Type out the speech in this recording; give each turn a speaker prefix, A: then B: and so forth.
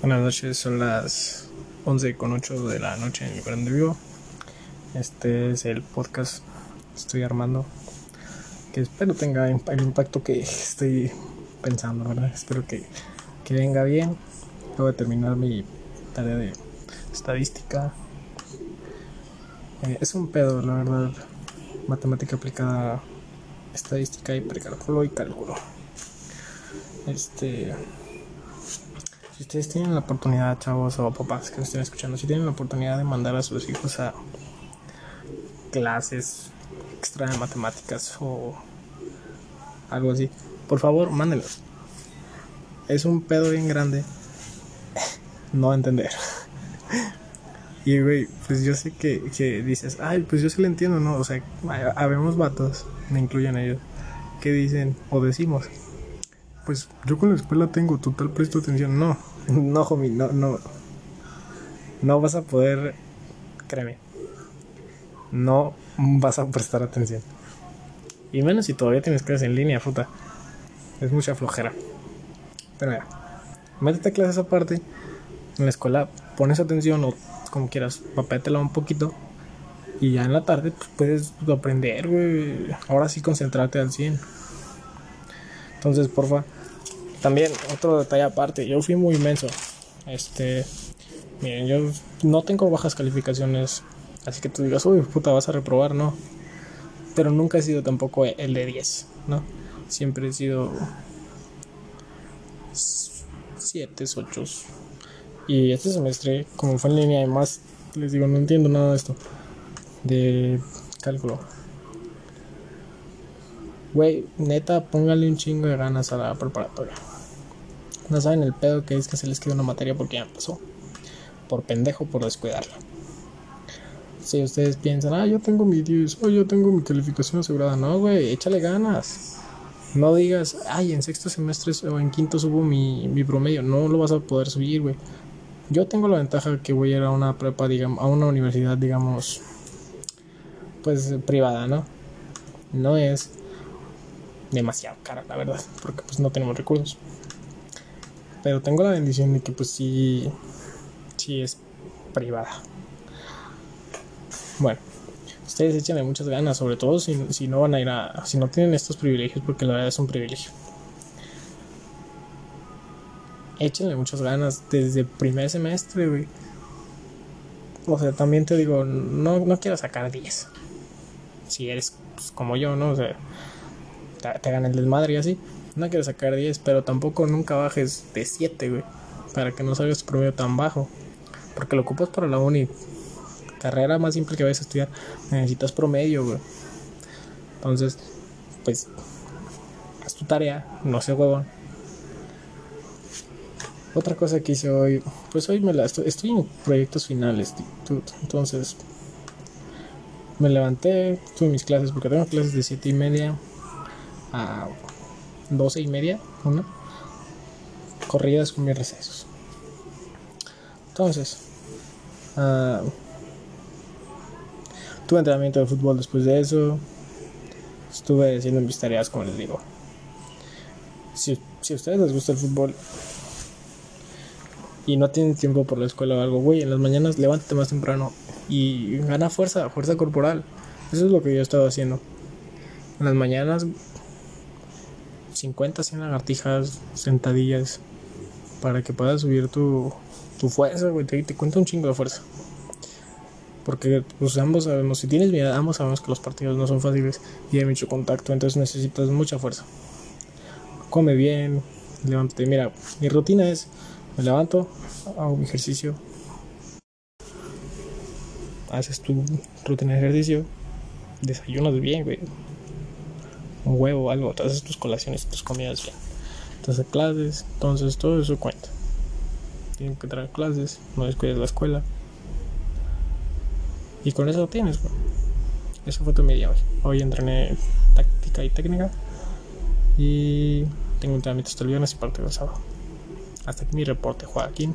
A: Buenas noches, son las 11 con 8 de la noche en el Grande Vivo. Este es el podcast que estoy armando. Que espero tenga el impacto que estoy pensando, ¿verdad? Espero que, que venga bien. Acabo de terminar mi tarea de estadística. Eh, es un pedo, la verdad. Matemática aplicada, estadística y precálculo y cálculo. Este si ustedes tienen la oportunidad, chavos o papás que nos estén escuchando, si tienen la oportunidad de mandar a sus hijos a clases extra de matemáticas o algo así, por favor, mándenlos. Es un pedo bien grande no entender. Y, güey, pues yo sé que, que, dices, ay, pues yo sí lo entiendo, ¿no? O sea, habemos vatos, me incluyen ellos, que dicen o decimos, pues yo con la escuela tengo total presto atención. No, no, homie, no, no. No vas a poder, créeme, no vas a prestar atención. Y menos si todavía tienes clases en línea, fruta. Es mucha flojera. Pero mira, métete a clases aparte. En la escuela pones atención o como quieras, papétela un poquito. Y ya en la tarde pues, puedes aprender, güey. Ahora sí concentrarte al 100. Entonces, porfa, también, otro detalle aparte, yo fui muy inmenso. Este, miren, yo no tengo bajas calificaciones, así que tú digas, uy, puta, vas a reprobar, no. Pero nunca he sido tampoco el de 10, ¿no? Siempre he sido 7, 8. Y este semestre, como fue en línea, además, les digo, no entiendo nada de esto, de cálculo. Güey, neta, póngale un chingo de ganas a la preparatoria. No saben el pedo que es que se les queda una materia porque ya pasó. Por pendejo, por descuidarla. Si ustedes piensan, ah, yo tengo mi 10, oh, yo tengo mi calificación asegurada. No, güey, échale ganas. No digas, ay, en sexto semestre o en quinto subo mi, mi promedio. No lo vas a poder subir, güey. Yo tengo la ventaja que voy a ir a una prepa, digamos, a una universidad, digamos, pues privada, ¿no? No es demasiado cara, la verdad, porque pues no tenemos recursos. Pero tengo la bendición de que pues sí, sí es privada. Bueno, ustedes échenle muchas ganas, sobre todo si, si no van a ir a, si no tienen estos privilegios, porque la verdad es un privilegio. Échenle muchas ganas desde primer semestre, güey. O sea, también te digo, no, no quiero sacar 10. Si eres pues, como yo, ¿no? O sea, te, gana el desmadre y así. No quiero sacar 10, pero tampoco nunca bajes de 7, güey. Para que no salgas tu promedio tan bajo. Porque lo ocupas para la uni. Carrera más simple que vayas a estudiar. Necesitas promedio, güey. Entonces, pues, haz tu tarea. No sé, huevón. Otra cosa que hice hoy, pues hoy me la estoy, estoy en proyectos finales, entonces me levanté, tuve mis clases porque tengo clases de 7 y media a 12 y media, una, corridas con mis recesos. Entonces, uh, tuve entrenamiento de fútbol después de eso. Estuve haciendo mis tareas, como les digo. Si, si a ustedes les gusta el fútbol y no tienen tiempo por la escuela o algo, güey, en las mañanas levántate más temprano y gana fuerza, fuerza corporal. Eso es lo que yo he estado haciendo. En las mañanas 50, 100 lagartijas, sentadillas, para que puedas subir tu, tu fuerza, güey. Te, te, cuenta un chingo de fuerza. Porque pues ambos sabemos, si tienes miedo, ambos sabemos que los partidos no son fáciles y hay mucho contacto, entonces necesitas mucha fuerza. Come bien, levántate. Mira, mi rutina es, me levanto, hago mi ejercicio, haces tu rutina de ejercicio, desayunas bien, güey un huevo algo, te haces tus colaciones, tus comidas bien. Entonces clases, entonces todo eso cuenta. Tienen que traer clases, no descuides la escuela. Y con eso tienes, Eso fue todo mi hoy. Hoy entrené táctica y técnica. Y tengo un entrenamiento hasta el viernes y parte del sábado. Hasta aquí mi reporte, Joaquín.